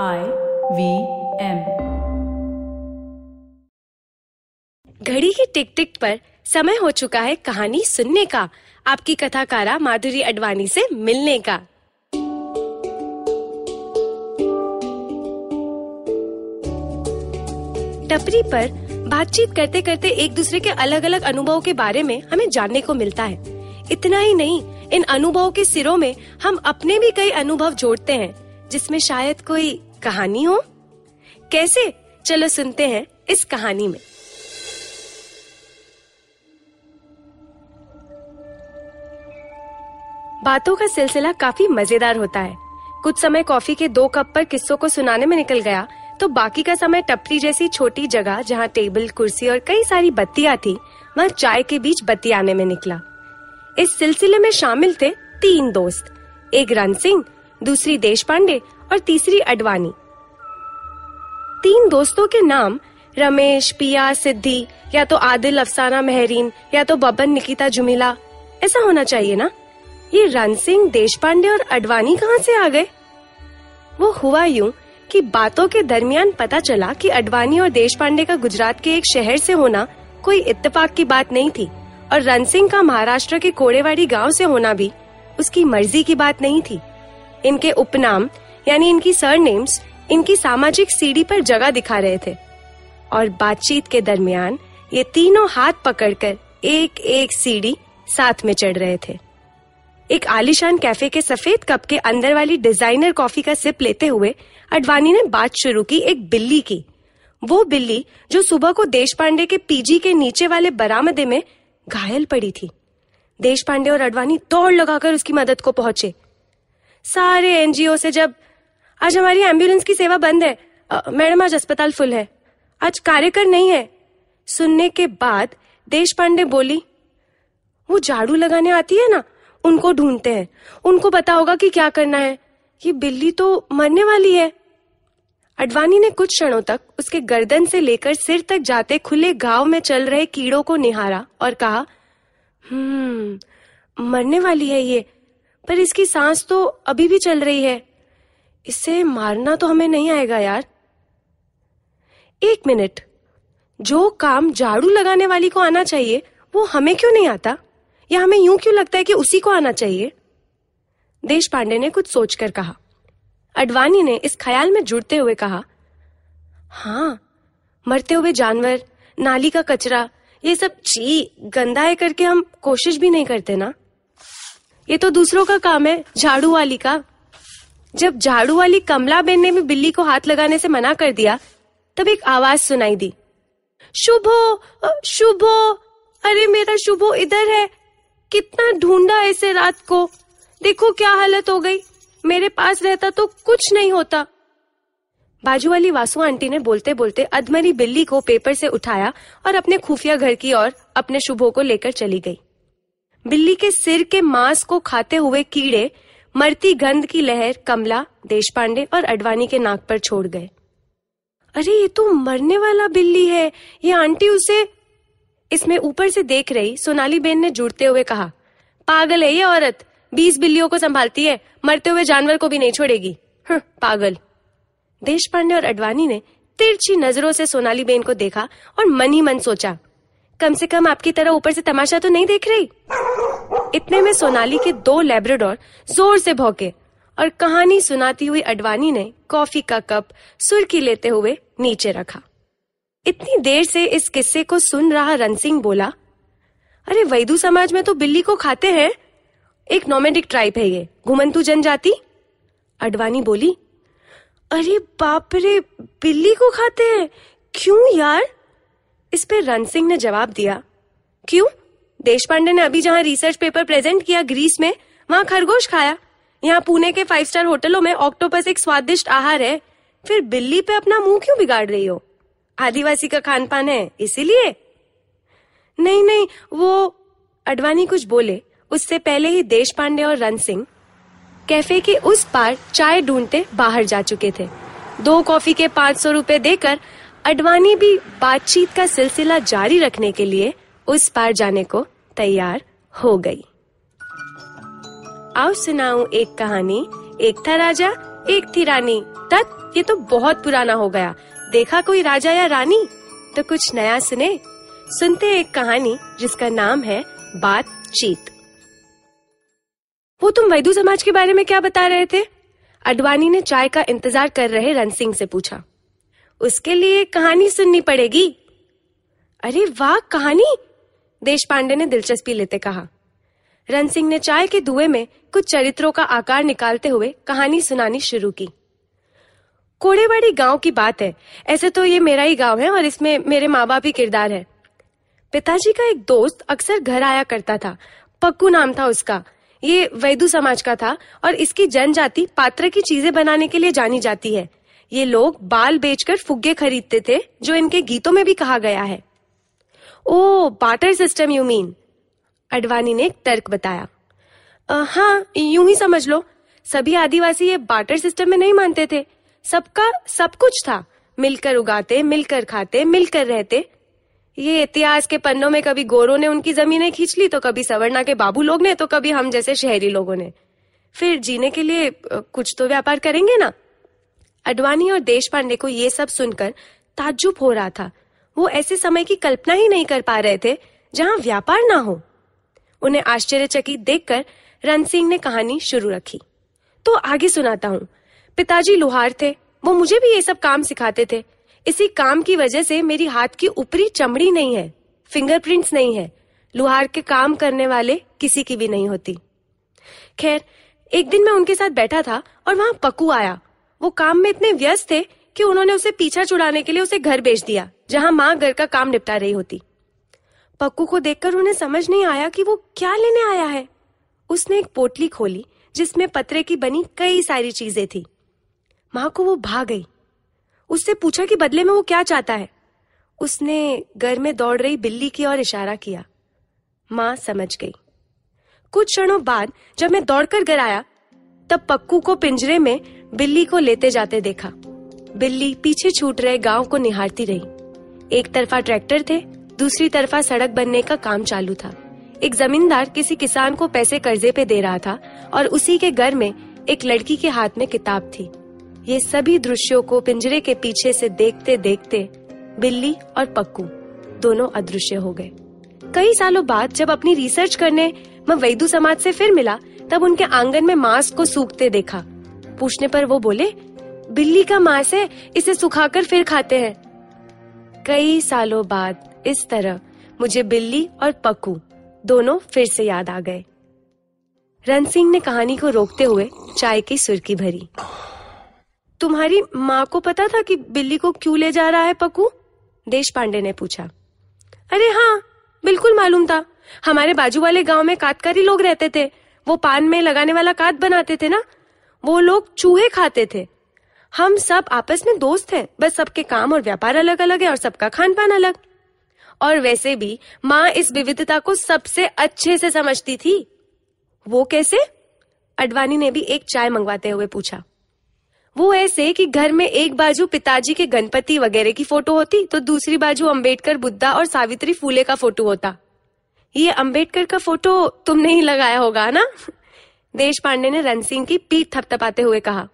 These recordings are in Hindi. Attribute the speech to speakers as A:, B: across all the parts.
A: I वी एम
B: घड़ी की टिक टिक पर समय हो चुका है कहानी सुनने का। आपकी कथाकारा माधुरी अडवाणी से मिलने का। टपरी पर बातचीत करते करते एक दूसरे के अलग अलग अनुभवों के बारे में हमें जानने को मिलता है। इतना ही नहीं, इन अनुभवों के सिरों में हम अपने भी कई अनुभव जोड़ते हैं। जिसमें शायद कोई कहानी हो? कैसे? चलो सुनते हैं इस कहानी में। बातों का सिलसिला काफ़ी मज़ेदार होता है। कुछ समय कॉफ़ी के दो कप पर किस्सों को सुनाने में निकल गया तो बाकी का समय टपरी जैसी छोटी जगह जहाँ टेबल, कुर्सी और कई सारी बत्तियाँ थी, वहाँ चाय के बीच बत्ती आने में निकला। इस सिलसिले में शामिल थे तीन दोस्त, एक रन सिंह दूसरी देश पांडे और तीसरी अडवाणी। तीन दोस्तों के नाम रमेश, पिया, सिद्धि, या तो आदिल, अफसाना, मेहरीन, या तो बबन निकिता, जुमिला। ऐसा होना चाहिए ना? ये रन सिंह देश पांडे और अडवाणी कहाँ से आ गए? वो हुआ यूँ कि बातों के दरमियान पता चला कि अडवाणी और देश पांडे का गुजरात के एक शहर से होना कोई इत्तेफाक की बात नहीं थी और रन सिंह का महाराष्ट्र के कोड़ेवाड़ी गाँव से होना भी उसकी मर्ज़ी की बात नहीं थी। इनके उपनाम, यानी इनकी सरनेम्स, इनकी सामाजिक सीढ़ी पर जगह दिखा रहे थे। और बातचीत के दरमियान ये तीनों हाथ पकड़कर एक एक सीढ़ी साथ में चढ़ रहे थे। एक आलिशान कैफ़े के सफ़ेद कप के अंदर वाली डिज़ाइनर कॉफ़ी का सिप लेते हुए अडवाणी ने बात शुरू की एक बिल्ली की। वो बिल्ली जो सुबह को देश पांडे के पीजी के नीचे वाले बरामदे में घायल पड़ी थी। देश पांडे और अडवाणी दौड़ लगाकर उसकी मदद को पहुँचे। सारे एनजीओ से जब आज हमारी एंबुलेंस की सेवा बंद है मैडम, आज अस्पताल फुल है। आज कार्यकर नहीं है। सुनने के बाद देश पांडे बोली, वो झाड़ू लगाने आती है ना, उनको ढूंढते हैं। उनको पता होगा कि क्या करना है। ये बिल्ली तो मरने वाली है। अडवाणी ने कुछ क्षणों तक उसके गर्दन से लेकर सिर तक जाते खुले घाव में चल रहे कीड़ों को निहारा और कहा हम्म मरने वाली है ये। पर इसकी सांस तो अभी भी चल रही है। इसे मारना तो हमें नहीं आएगा यार। एक मिनट। जो काम झाड़ू लगाने वाली को आना चाहिए, वो हमें क्यों नहीं आता? या हमें यूँ क्यों लगता है कि उसी को आना चाहिए? देश पांडे ने कुछ सोचकर कहा। अडवाणी ने इस ख्याल में जुड़ते हुए कहा हाँ मरते हुए जानवर, नाली का कचरा, ये सब ची गंदा है करके हम कोशिश भी नहीं करते ना? ये तो दूसरों का काम है, झाड़ू वाली का। जब झाड़ू वाली कमला बेन ने भी बिल्ली को हाथ लगाने से मना कर दिया, तब एक आवाज़ सुनाई दी। शुभो शुभो, अरे मेरा शुभो इधर है। कितना ढूंढा ऐसे रात को। देखो क्या हालत हो गई। मेरे पास रहता तो कुछ नहीं होता। बाजू वाली वासु आंटी ने बोलते बोलते अधमरी बिल्ली को पेपर से उठाया और अपने खुफिया घर की ओर अपने शुभो को लेकर चली गई। बिल्ली के सिर के मांस को खाते हुए कीड़े, मरती गंध की लहर कमला, देशपांडे और अडवाणी के नाक पर छोड़ गए। अरे, ये तो मरने वाला बिल्ली है। ये आंटी उसे इसमें ऊपर से देख रही। सोनाली बेन ने जुड़ते हुए कहा, पागल है ये औरत। बीस बिल्लियों को संभालती है। मरते हुए जानवर को भी नहीं छोड़ेगी। पागल। देश पांडे और अडवाणी ने तिरछी नज़रों से सोनाली बेन को देखा और मन ही मन सोचा कम से कम आपकी तरह ऊपर से तमाशा तो नहीं देख रही? इतने में सोनाली के दो लेब्राडोर ज़ोर से भौके और कहानी सुनाती हुई अडवाणी ने कॉफ़ी का कप सुर्खी लेते हुए नीचे रखा। इतनी देर से इस किस्से को सुन रहा रनसिंह बोला, अरे, वैदू समाज में तो बिल्ली को खाते हैं। एक नोमेडिक ट्राइब है ये। घुमंतु जनजाति? अडवाणी बोली, अरे बाप रे, बिल्ली को खाते हैं? क्यों यार? इस पे रनसिंह ने जवाब दिया। क्यों? देश पांडे ने अभी जहाँ रिसर्च पेपर प्रेजेंट किया ग्रीस में, वहाँ खरगोश खाया। यहाँ पुणे के फाइव स्टार होटलों में ऑक्टोपस एक स्वादिष्ट आहार है। फिर बिल्ली पे अपना मुँह क्यों बिगाड़ रही हो? आदिवासी का खान पान है, इसीलिए? नहीं नहीं, वो अडवाणी कुछ बोले। उससे पहले ही देश पांडे और रन सिंह कैफ़े के उस पार चाय ढूंढते बाहर जा चुके थे। दो कॉफ़ी के पाँच सौ रूपए देकर अडवाणी भी बातचीत का सिलसिला जारी रखने के लिए उस पार जाने को तैयार हो गई। आओ सुनाऊं एक कहानी। एक था राजा, एक थी रानी। तत् ये तो बहुत पुराना हो गया। देखा कोई राजा या रानी? तो कुछ नया सुने। सुनते एक कहानी जिसका नाम है बातचीत। वो तुम वैदू समाज के बारे में क्या बता रहे थे? अडवाणी ने चाय का इंतज़ार कर रहे रन सिंह से पूछा। उसके लिए कहानी सुननी पड़ेगी। अरे वाह, कहानी! देश पांडे ने दिलचस्पी लेते कहा। रन सिंह ने चाय के धुएँ में कुछ चरित्रों का आकार निकालते हुए कहानी सुनानी शुरू की। कोड़ेवाड़ी गाँव की बात है। ऐसे तो ये मेरा ही गाँव है और इसमें मेरे माँ बाप ही किरदार है। पिताजी का एक दोस्त अक्सर घर आया करता था। पक्कू नाम था उसका। ये वैदू समाज का था और इसकी जनजाति पात्र की चीज़ें बनाने के लिए जानी जाती है। ये लोग बाल बेचकर फुग्गे खरीदते थे जो इनके गीतों में भी कहा गया है। ओ water system you mean Advani ने एक तर्क बताया। आ, हाँ यूँ ही समझ लो। सभी आदिवासी ये बाटर सिस्टम में नहीं मानते थे। सबका सब कुछ था। मिलकर उगाते मिलकर खाते मिलकर रहते। ये इतिहास के पन्नों में कभी गोरों ने उनकी जमीनें खींच ली तो कभी सवर्णा के बाबू लोग ने तो कभी हम जैसे शहरी लोगों ने। फिर जीने के लिए कुछ तो व्यापार करेंगे ना? अडवाणी और देश पांडे को ये सब सुनकर ताज्जुब हो रहा था। वो ऐसे समय की कल्पना ही नहीं कर पा रहे थे जहाँ व्यापार ना हो। उन्हें आश्चर्यचकित देखकर रन सिंह ने कहानी शुरू रखी। तो आगे सुनाता हूँ। पिताजी लोहार थे, वो मुझे भी ये सब काम सिखाते थे। इसी काम की वजह से मेरी हाथ की ऊपरी चमड़ी नहीं है फिंगरप्रिंट्स नहीं है। लुहार के काम करने वाले किसी की भी नहीं होती। खैर, एक दिन मैं उनके साथ बैठा था और वहाँ पक्कू आया। वो काम में इतने व्यस्त थे कि उन्होंने उसे पीछा छुड़ाने के लिए उसे घर भेज दिया, जहाँ माँ घर का काम निपटा रही होती। पक्कू को देखकर उन्हें समझ नहीं आया कि वो क्या लेने आया है। उसने एक पोटली खोली, जिसमें पतरे की बनी कई सारी चीज़ें थी। माँ को वो भाग गई। उससे पूछा कि बदले में वो क्या चाहता है। उसने घर में दौड़ रही बिल्ली की ओर इशारा किया। माँ समझ गई। कुछ क्षणों बाद जब मैं दौड़कर घर आया, तब पक्कू को पिंजरे में बिल्ली को लेते जाते देखा। बिल्ली पीछे छूट रहे गाँव को निहारती रही। एक तरफा ट्रैक्टर थे, दूसरी तरफा सड़क बनने का काम चालू था। एक जमींदार किसी किसान को पैसे कर्जे पे दे रहा था और उसी के घर में एक लड़की के हाथ में किताब थी। ये सभी दृश्यों को पिंजरे के पीछे से देखते देखते बिल्ली और पक्कू दोनों अदृश्य हो गए। कई सालों बाद जब अपनी रिसर्च करने मैं वैदू समाज से फिर मिला, तब उनके आँगन में मांस को सूखते देखा। पूछने पर वो बोले, बिल्ली का मांस है, इसे सुखाकर फिर खाते हैं। कई सालों बाद इस तरह मुझे बिल्ली और पक्कू दोनों फिर से याद आ गए। रन सिंह ने कहानी को रोकते हुए चाय की सुर्खी भरी। तुम्हारी माँ को पता था कि बिल्ली को क्यों ले जा रहा है पक्कू? देश पांडे ने पूछा। अरे हाँ बिल्कुल मालूम था। हमारे बाजू वाले गाँव में कातकारी लोग रहते थे। वो पान में लगाने वाला कात बनाते थे ना? वो लोग चूहे खाते थे। हम सब आपस में दोस्त हैं, बस सबके काम और व्यापार अलग अलग है और सबका खान पान अलग। और वैसे भी माँ इस विविधता को सबसे अच्छे से समझती थी। वो कैसे? अडवाणी ने भी एक चाय मंगवाते हुए पूछा। वो ऐसे कि घर में एक बाजू पिताजी के गणपति वगैरह की फ़ोटो होती तो दूसरी बाजू अंबेडकर, बुद्धा और सावित्री फूले का फ़ोटो होता। ये अंबेडकर का फ़ोटो तुमने ही लगाया होगा ना? देश पांडे ने रण सिंह की पीठ थपथपाते हुए कहा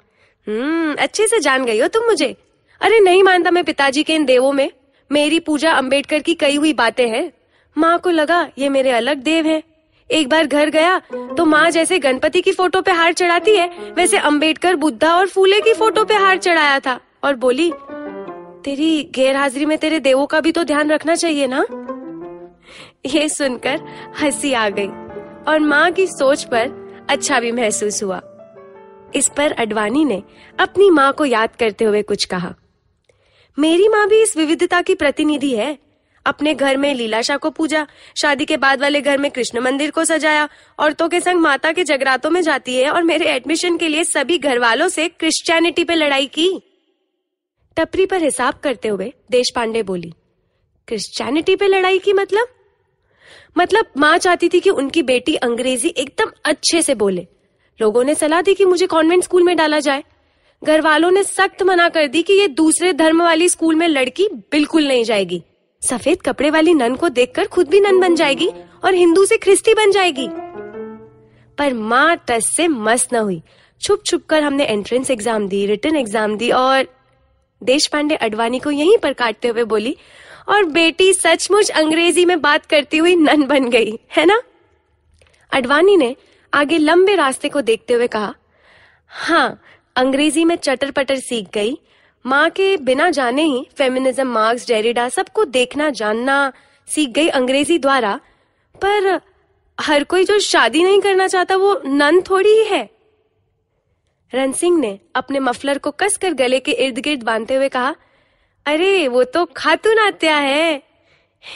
B: हम्म अच्छे से जान गई हो तुम मुझे। अरे नहीं मानता मैं पिताजी के इन देवों में। मेरी पूजा अंबेडकर की कई हुई बातें हैं। माँ को लगा, ये मेरे अलग देव हैं। एक बार घर गया तो माँ जैसे गणपति की फ़ोटो पे हार चढ़ाती है, वैसे अंबेडकर बुद्धा और फूले की फ़ोटो पे हार चढ़ाया था और बोली, तेरी गैर हाजिरी में तेरे देवों का भी तो ध्यान रखना चाहिए ना? ये सुनकर हँसी आ गई और माँ की सोच पर अच्छा भी महसूस हुआ। इस पर अडवाणी ने अपनी माँ को याद करते हुए कुछ कहा। मेरी माँ भी इस विविधता की प्रतिनिधि है। अपने घर में लीलाशाह को पूजा, शादी के बाद वाले घर में कृष्ण मंदिर को सजाया, औरतों के संग माता के जगरातों में जाती है और मेरे एडमिशन के लिए सभी घर वालों से क्रिश्चियनिटी पे लड़ाई की। टपरी पर हिसाब करते हुए देश पांडे बोली क्रिश्चियनिटी पे लड़ाई की मतलब? मतलब माँ चाहती थी कि उनकी बेटी अंग्रेज़ी एकदम अच्छे से बोले। लोगों ने सलाह दी कि मुझे कॉन्वेंट स्कूल में डाला जाए। घर वालों ने सख्त मना कर दी कि ये दूसरे धर्म वाली स्कूल में लड़की बिल्कुल नहीं जाएगी। सफ़ेद कपड़े वाली नन को देखकर खुद भी नन बन जाएगी और हिंदू से ख्रिस्ती बन जाएगी। पर माँ टस से मस्त न हुई। छुप छुप कर हमने एंट्रेंस एग्ज़ाम दी रिटर्न एग्ज़ाम दी और देश पांडे अडवाणी को यहीं पर काटते हुए बोली और बेटी सचमुच अंग्रेज़ी में बात करती हुई नन बन गई, है ना? अडवाणी ने आगे लंबे रास्ते को देखते हुए कहा हाँ अंग्रेज़ी में चटर पटर सीख गई। माँ के बिना जाने ही फेमिनिज्म, मार्क्स, डेरिडा सबको देखना, जानना सीख गई अंग्रेज़ी द्वारा। पर हर कोई जो शादी नहीं करना चाहता, वो नन थोड़ी ही है। रन सिंह ने अपने मफलर को कसकर गले के इर्द गिर्द बांधते हुए कहा अरे, वो तो खातून आत्या है।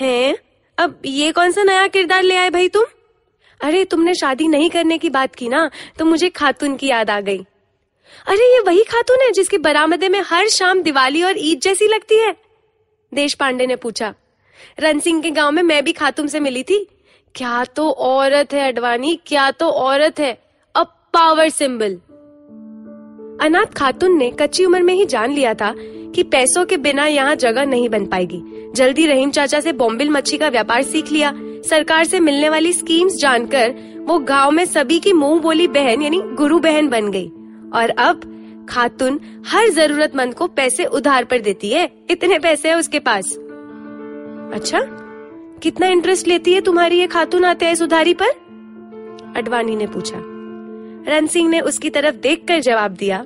B: हैं? अब ये कौन सा नया किरदार ले आए भाई तुम? अरे, तुमने शादी नहीं करने की बात की ना तो मुझे खातून की याद आ गई। अरे, ये वही खातून है जिसके बरामदे में हर शाम दिवाली और ईद जैसी लगती है? देश पांडे ने पूछा। रन सिंह के गाँव में मैं भी खातून से मिली थी। क्या तो औरत है, अडवाणी, क्या तो औरत है। अ पावर सिंबल अनाथ खातून ने कच्ची उम्र में ही जान लिया था कि पैसों के बिना यहाँ जगह नहीं बन पाएगी। जल्दी रहीम चाचा से बॉम्बिल मच्छी का व्यापार सीख लिया। सरकार से मिलने वाली स्कीम्स जानकर वो गाँव में सभी की मुँह बोली बहन यानी गुरु बहन बन गई। और अब खातून हर जरूरतमंद को पैसे उधार पर देती है। इतने पैसे है उसके पास। अच्छा कितना इंटरेस्ट लेती है तुम्हारी ये खातून आते हैं इस उधारी पर? अडवाणी ने पूछा। रन सिंह ने उसकी तरफ़ देखकर जवाब दिया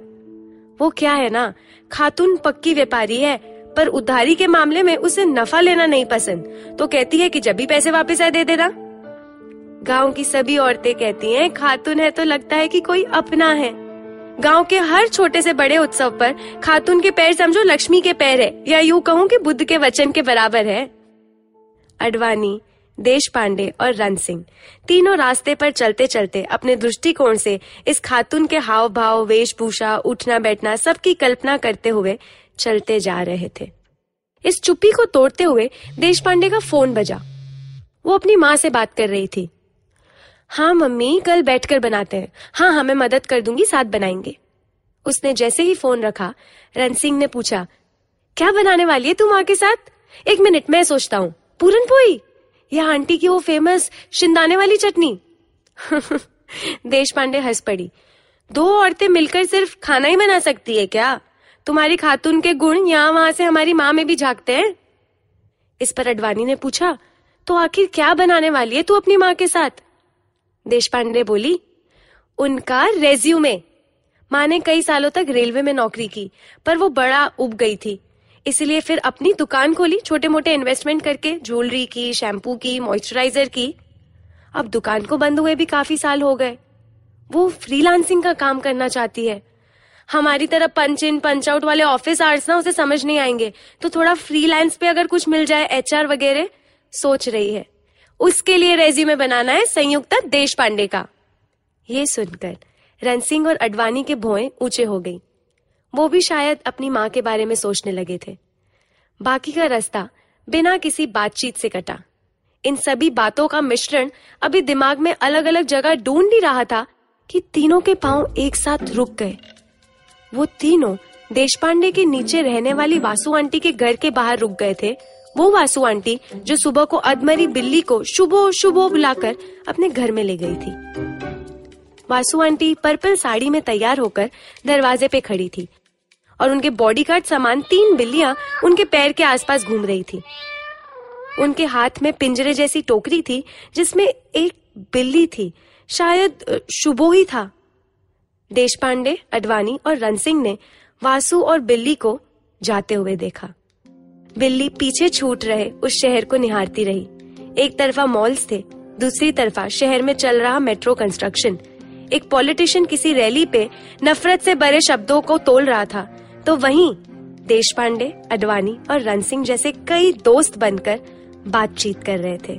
B: वो क्या है ना? खातून पक्की व्यापारी है, पर उधारी के मामले में उसे नफा लेना नहीं पसंद। तो कहती है कि जब भी पैसे वापस आए, दे देना। गाँव की सभी औरतें कहती हैं, खातून है तो लगता है कि कोई अपना है। गाँव के हर छोटे से बड़े उत्सव पर खातून के पैर समझो लक्ष्मी के पैर है, या यूँ कहूँ कि बुद्ध के वचन के बराबर है। अडवाणी देश पांडे और रन सिंह। तीनों रास्ते पर चलते चलते अपने दृष्टिकोण से इस खातून के हाव भाव वेशभूषा उठना बैठना सबकी कल्पना करते हुए चलते जा रहे थे। इस चुप्पी को तोड़ते हुए देश पांडे का फ़ोन बजा। वो अपनी माँ से बात कर रही थी। हाँ मम्मी, कल बैठकर बनाते हैं। हाँ हाँ मैं मदद कर दूँगी, साथ बनाएँगे। उसने जैसे ही फ़ोन रखा रन सिंह ने पूछा, क्या बनाने वाली है तुम माँ के साथ? एक मिनट, मैं सोचता हूँ। पूरन पोई या आंटी की वो फ़ेमस शिंदाने वाली चटनी? देश पांडे हंस पड़ी। दो औरतें मिलकर सिर्फ़ खाना ही बना सकती है क्या? तुम्हारी खातून के गुण यहाँ वहाँ से हमारी माँ में भी झांकते हैं? इस पर अडवाणी ने पूछा तो आखिर क्या बनाने वाली है तू अपनी माँ के साथ? देश पांडे बोली, उनका रेज्यूमे। माँ ने कई सालों तक रेलवे में नौकरी की, पर वो बड़ा उब गई थी। इसलिए फिर अपनी दुकान खोली छोटे मोटे इन्वेस्टमेंट करके ज्वेलरी की शैम्पू की मॉइस्चराइजर की। अब दुकान को बंद हुए भी काफ़ी साल हो गए। वो फ्रीलांसिंग का काम करना चाहती है। हमारी तरह पंच इन पंच आउट वाले ऑफ़िस आवर्स ना उसे समझ नहीं आएँगे। तो थोड़ा फ्रीलांस पे अगर कुछ मिल जाए एचआर वगैरह, सोच रही है। उसके लिए रेज्यूमे बनाना है संयुक्त देश पांडे का। ये सुनकर रणसिंह और अडवाणी के भोए ऊँचे हो गई। वो भी शायद अपनी माँ के बारे में सोचने लगे थे। बाकी का रास्ता बिना किसी बातचीत से कटा। इन सभी बातों का मिश्रण अभी दिमाग में अलग अलग जगह ढूंढ ही रहा था कि तीनों के पाँव एक साथ रुक गए। वो तीनों देशपांडे के नीचे रहने वाली वासु आंटी के घर के बाहर रुक गए थे। वो वासु आंटी जो सुबह को अधमरी बिल्ली को शुभो शुभो बुलाकर अपने घर में ले गई थी। वासु आंटी पर्पल साड़ी में तैयार होकर दरवाजे पे खड़ी थी। और उनके बॉडीगार्ड समान तीन बिल्लियाँ उनके पैर के आसपास घूम रही थी। उनके हाथ में पिंजरे जैसी टोकरी थी, जिसमें एक बिल्ली थी। शायद शुभो ही था। देश पांडे अडवाणी और रणसिंह ने वासु और बिल्ली को जाते हुए देखा। बिल्ली पीछे छूट रहे, उस शहर को निहारती रही। एक तरफा मॉल्स थे, दूसरी तरफा शहर में चल रहा मेट्रो कंस्ट्रक्शन एक पॉलिटिशियन किसी रैली पे नफरत से भरे शब्दों को तोल रहा था। तो वहीं देश पांडे, अडवाणी और रणसिंह जैसे कई दोस्त बनकर बातचीत कर रहे थे।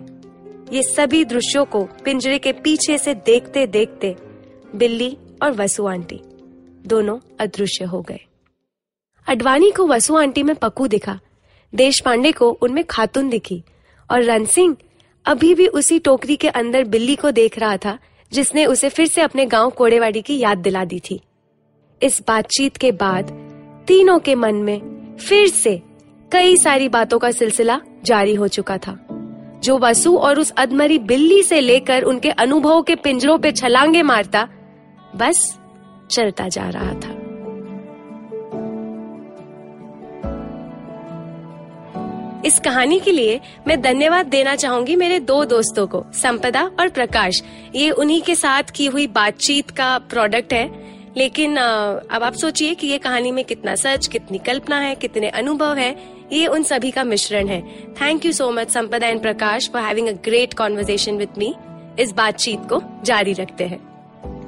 B: ये सभी दृश्यों को पिंजरे के पीछे से देखते देखते बिल्ली और वसु आंटी दोनों अदृश्य हो गए। अडवाणी को वसु आंटी में पक्कू दिखा, देश पांडे को उनमें खातून दिखी और रणसिंह अभी भी उसी टोकरी के अंदर बिल्ली को देख रहा था जिसने उसे फिर से अपने गाँव कोड़ेवाड़ी की याद दिला दी थी। इस बातचीत के बाद तीनों के मन में फिर से कई सारी बातों का सिलसिला जारी हो चुका था, जो वसु और उस अदमरी बिल्ली से लेकर उनके अनुभव के पिंजरों पे छलांगे मारता, बस चलता जा रहा था। इस कहानी के लिए मैं धन्यवाद देना चाहूँगी मेरे दो दोस्तों को, संपदा और प्रकाश। ये उन्हीं के साथ की हुई बातचीत का प्रोडक्ट है। लेकिन अब आप सोचिए कि ये कहानी में कितना सच, कितनी कल्पना है, कितने अनुभव है, ये उन सभी का मिश्रण है। Thank you so much Sampada and Prakash for having a great conversation with me इस बातचीत को जारी रखते हैं।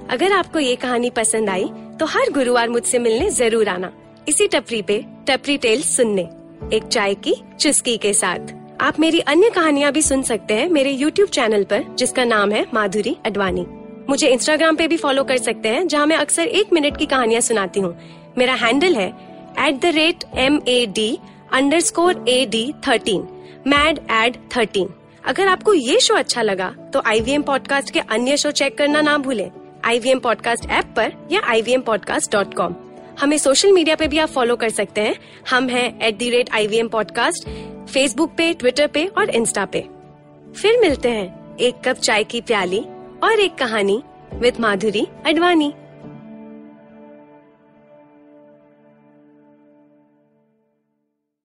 B: अगर आपको ये कहानी पसंद आई तो हर गुरुवार मुझसे मिलने ज़रूर आना। इसी टपरी पे, टपरी टेल सुनने, एक चाय की चुस्की के साथ। आप मेरी अन्य कहानियाँ भी सुन सकते हैं मेरे YouTube चैनल पर, जिसका नाम है माधुरी अडवाणी। मुझे इंस्टाग्राम पे भी फॉलो कर सकते हैं, जहाँ मैं अक्सर एक मिनट की कहानियाँ सुनाती हूँ। मेरा हैंडल है at the rate M A D underscore A D thirteen mad ad thirteen अगर आपको ये शो अच्छा लगा तो आई वी एम पॉडकास्ट के अन्य शो चेक करना ना भूले। I V M podcast app पर या I V M podcast dot com हमें सोशल मीडिया पे भी आप फॉलो कर सकते हैं। हम हैं at the rate I V M podcast Facebook पे ट्विटर पे और इंस्टा पे। फिर मिलते हैं, एक कप चाय की प्याली। और एक कहानी विद माधुरी अडवाणी।